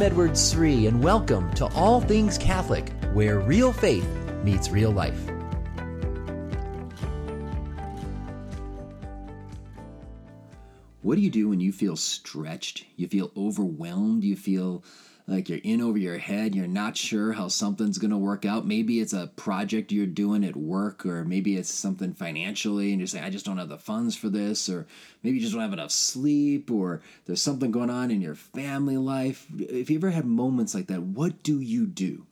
I'm Edward Sri, and welcome to All Things Catholic, where real faith meets real life. What do you do when you feel stretched? You feel overwhelmed? You feel like you're in over your head, you're not sure how something's going to work out. Maybe it's a project you're doing at work, or maybe it's something financially, and you're saying, I just don't have the funds for this, or maybe you just don't have enough sleep, or there's something going on in your family life. If you ever had moments like that, what do you do?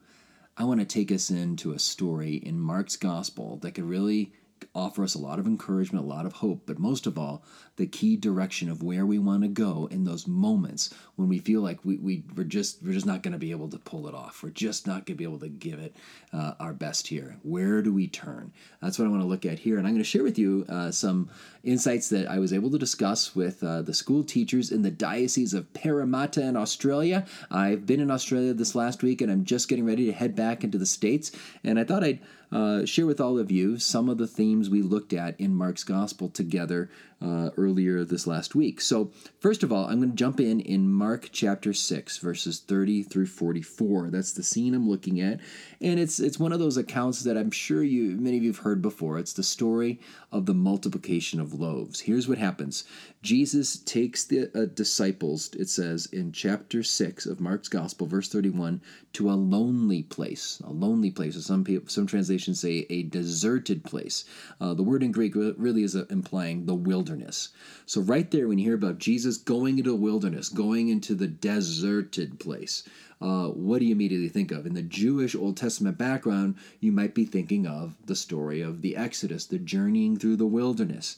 I want to take us into a story in Mark's gospel that could really offer us a lot of encouragement, a lot of hope, but most of all, the key direction of where we want to go in those moments when we feel like we, we, we're just we're just not going to be able to pull it off. We're just not going to be able to give it uh, our best here. Where do we turn? That's what I want to look at here. And I'm going to share with you uh, some insights that I was able to discuss with uh, the school teachers in the Diocese of Parramatta in Australia. I've been in Australia this last week and I'm just getting ready to head back into the States. And I thought I'd uh, share with all of you some of the themes we looked at in Mark's Gospel together uh, earlier this last week. So, first of all, I'm going to jump in in Mark chapter 6, verses 30 through 44. That's the scene I'm looking at. And it's, it's one of those accounts that I'm sure you many of you have heard before. It's the story of the multiplication of loaves. Here's what happens Jesus takes the uh, disciples, it says in chapter 6 of Mark's Gospel, verse 31, to a lonely place. A lonely place. So some, people, some translations say a deserted place. Uh, the word in Greek really is uh, implying the wilderness wilderness. So, right there, when you hear about Jesus going into the wilderness, going into the deserted place, uh, what do you immediately think of? In the Jewish Old Testament background, you might be thinking of the story of the Exodus, the journeying through the wilderness.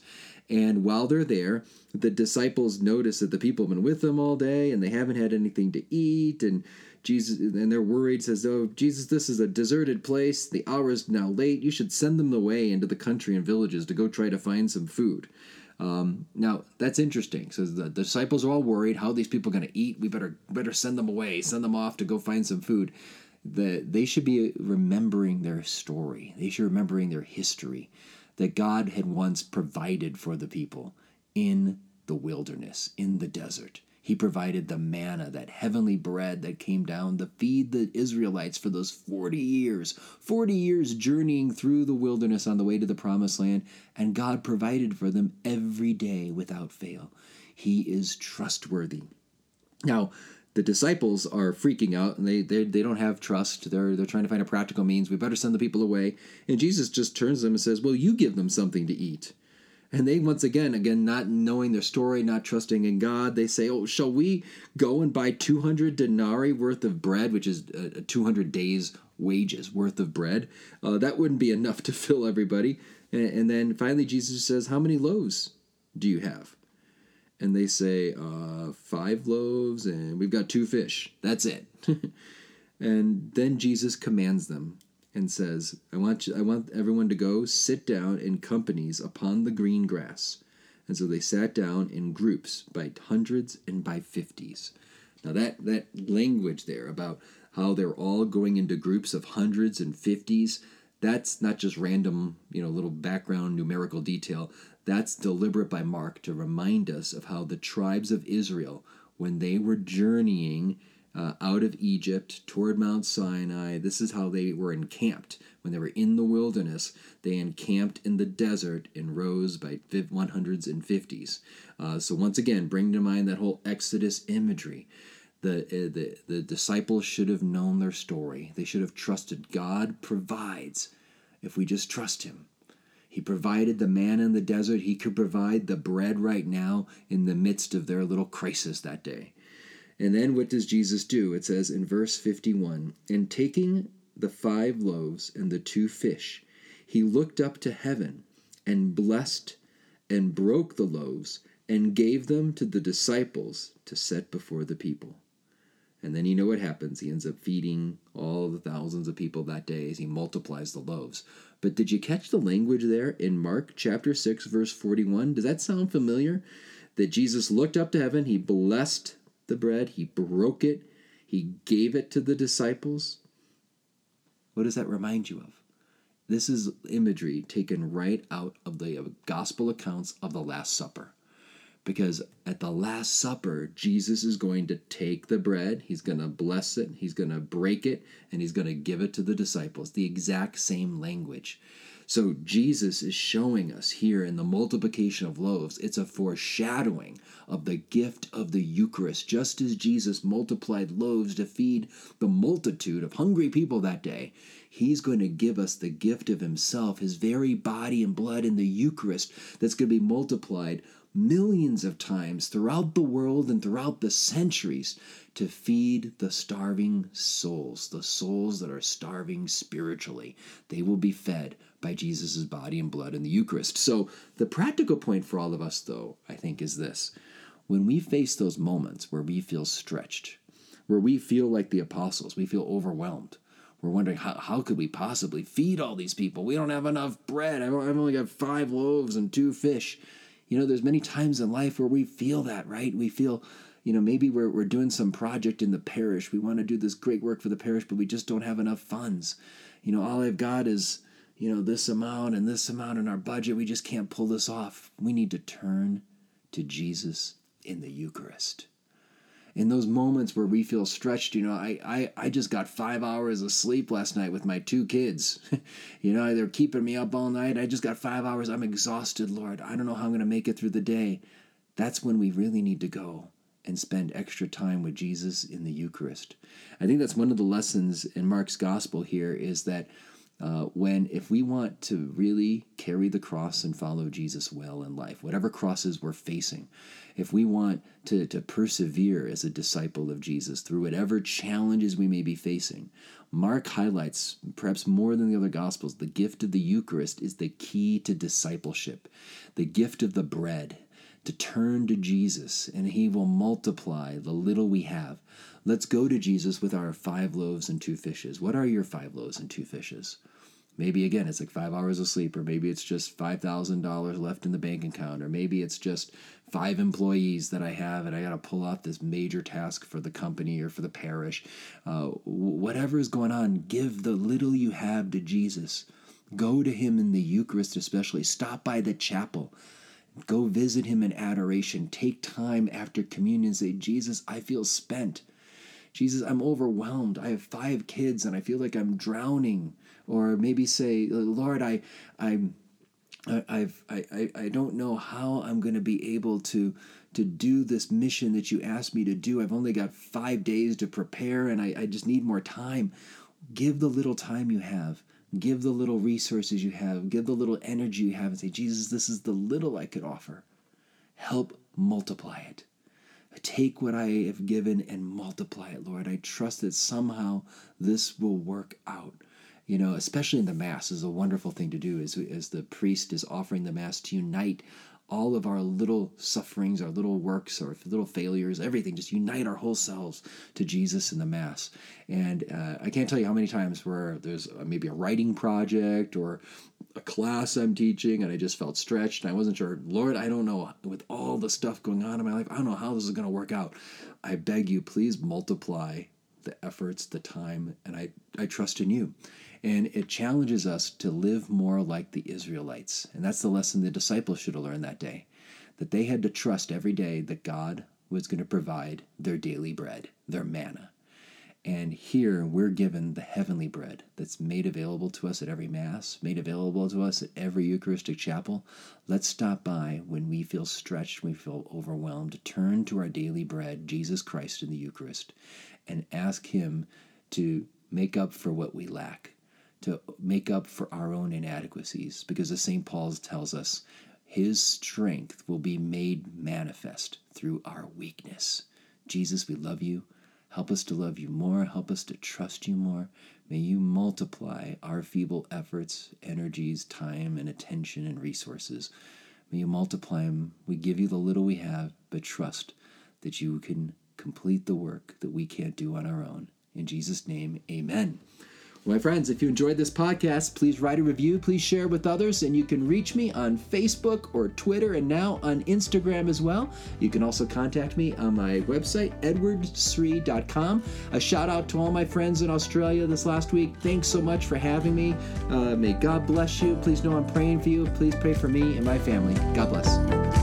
And while they're there, the disciples notice that the people have been with them all day and they haven't had anything to eat. And Jesus and they're worried, says, Oh, Jesus, this is a deserted place. The hour is now late. You should send them away into the country and villages to go try to find some food. Um, now that's interesting. So the, disciples are all worried. How are these people going to eat? We better better send them away. Send them off to go find some food. The, they should be remembering their story. They should be remembering their history. That God had once provided for the people in the wilderness, in the desert. He provided the manna, that heavenly bread that came down to feed the Israelites for those 40 years. 40 years journeying through the wilderness on the way to the promised land, and God provided for them every day without fail. He is trustworthy. Now, the disciples are freaking out and they, they, they don't have trust. They're, they're trying to find a practical means. We better send the people away. And Jesus just turns to them and says, Well, you give them something to eat. And they once again, again, not knowing their story, not trusting in God, they say, "Oh, shall we go and buy two hundred denarii worth of bread, which is uh, two hundred days' wages worth of bread? Uh, that wouldn't be enough to fill everybody." And, and, then finally, Jesus says, "How many loaves do you have?" And they say, uh, five loaves, and we've got two fish. That's it." and then Jesus commands them and says, I want, you, I want everyone to go sit down in companies upon the green grass. And so they sat down in groups by hundreds and by fifties. Now that, that language there about how they're all going into groups of hundreds and fifties, that's not just random, you know, little background numerical detail. That's deliberate by Mark to remind us of how the tribes of Israel, when they were journeying uh, out of Egypt toward Mount Sinai. This is how they were encamped. When they were in the wilderness, they encamped in the desert in rows by 100s and 50s. Uh, so, once again, bring to mind that whole Exodus imagery. The, uh, the, the disciples should have known their story. They should have trusted God provides if we just trust Him. He provided the man in the desert. He could provide the bread right now in the midst of their little crisis that day. And then what does Jesus do? It says in verse 51 And taking the five loaves and the two fish, he looked up to heaven and blessed and broke the loaves and gave them to the disciples to set before the people. And then you know what happens. He ends up feeding all the thousands of people that day as he multiplies the loaves. But did you catch the language there in Mark chapter 6, verse 41? Does that sound familiar? That Jesus looked up to heaven, he blessed the bread, he broke it, he gave it to the disciples. What does that remind you of? This is imagery taken right out of the gospel accounts of the Last Supper. because at the Last Supper, Jesus is going to take the bread, he's going to bless it, he's going to break it, and he's going to give it to the disciples. The exact same language. So Jesus is showing us here in the multiplication of loaves, it's a foreshadowing of the gift of the Eucharist. Just as Jesus multiplied loaves to feed the multitude of hungry people that day, he's going to give us the gift of himself, his very body and blood in the Eucharist that's going to be multiplied millions of times throughout the world and throughout the centuries to feed the starving souls, the souls that are starving spiritually. They will be fed by Jesus' body and blood in the Eucharist. So, the practical point for all of us, though, I think, is this. When we face those moments where we feel stretched, where we feel like the apostles, we feel overwhelmed, we're wondering how, how could we possibly feed all these people? We don't have enough bread. I've only got five loaves and two fish. You know, there's many times in life where we feel that, right? We feel, you know, maybe we're, we're doing some project in the parish. We want to do this great work for the parish, but we just don't have enough funds. You know, all I've got is, you know, this amount and this amount in our budget. We just can't pull this off. We need to turn to Jesus in the Eucharist in those moments where we feel stretched you know i i, I just got five hours of sleep last night with my two kids. You know they're keeping me up all night. I just got five hours. I'm exhausted lord. I don't know how i'm going to make it through the day. That's when we really need to go and spend extra time with jesus in the eucharist. I think that's one of the lessons in mark's gospel here is that uh, when if we want to really carry the cross and follow jesus well in life whatever crosses we're facing if we want to, to persevere as a disciple of jesus through whatever challenges we may be facing mark highlights perhaps more than the other gospels the gift of the eucharist is the key to discipleship the gift of the bread to turn to Jesus and he will multiply the little we have. Let's go to Jesus with our five loaves and two fishes. What are your five loaves and two fishes? Maybe again, it's like five hours of sleep, or maybe it's just $5,000 left in the bank account, or maybe it's just five employees that I have and I got to pull off this major task for the company or for the parish. Uh, whatever is going on, give the little you have to Jesus. Go to Him in the Eucharist, especially. Stop by the chapel. Go visit Him in adoration. Take time after communion. Say, Jesus, I feel spent. Jesus, I'm overwhelmed. I have five kids and I feel like I'm drowning or maybe say, Lord, I, I'm, I've, I, I don't know how I'm going to be able to to do this mission that you asked me to do. I've only got five days to prepare, and I, I just need more time. Give the little time you have. Give the little resources you have. Give the little energy you have, and say, Jesus, this is the little I could offer. Help multiply it. Take what I have given and multiply it, Lord. I trust that somehow this will work out you know, especially in the Mass, is a wonderful thing to do as, as the priest is offering the Mass to unite all of our little sufferings, our little works, our little failures, everything, just unite our whole selves to Jesus in the Mass. And uh, I can't tell you how many times where there's maybe a writing project or a class I'm teaching and I just felt stretched and I wasn't sure, Lord, I don't know, with all the stuff going on in my life, I don't know how this is going to work out. I beg you, please multiply the efforts, the time, and I, I trust in you. And it challenges us to live more like the Israelites. And that's the lesson the disciples should have learned that day that they had to trust every day that God was going to provide their daily bread, their manna. And here we're given the heavenly bread that's made available to us at every Mass, made available to us at every Eucharistic chapel. Let's stop by when we feel stretched, when we feel overwhelmed, turn to our daily bread, Jesus Christ in the Eucharist, and ask Him to make up for what we lack to make up for our own inadequacies because as St. Paul tells us, his strength will be made manifest through our weakness. Jesus, we love you. Help us to love you more. Help us to trust you more. May you multiply our feeble efforts, energies, time, and attention and resources. May you multiply them. We give you the little we have, but trust that you can complete the work that we can't do on our own. In Jesus' name, amen. My friends, if you enjoyed this podcast, please write a review, please share with others, and you can reach me on Facebook or Twitter and now on Instagram as well. You can also contact me on my website, edwardsri.com. A shout out to all my friends in Australia this last week. Thanks so much for having me. Uh, may God bless you. Please know I'm praying for you. Please pray for me and my family. God bless.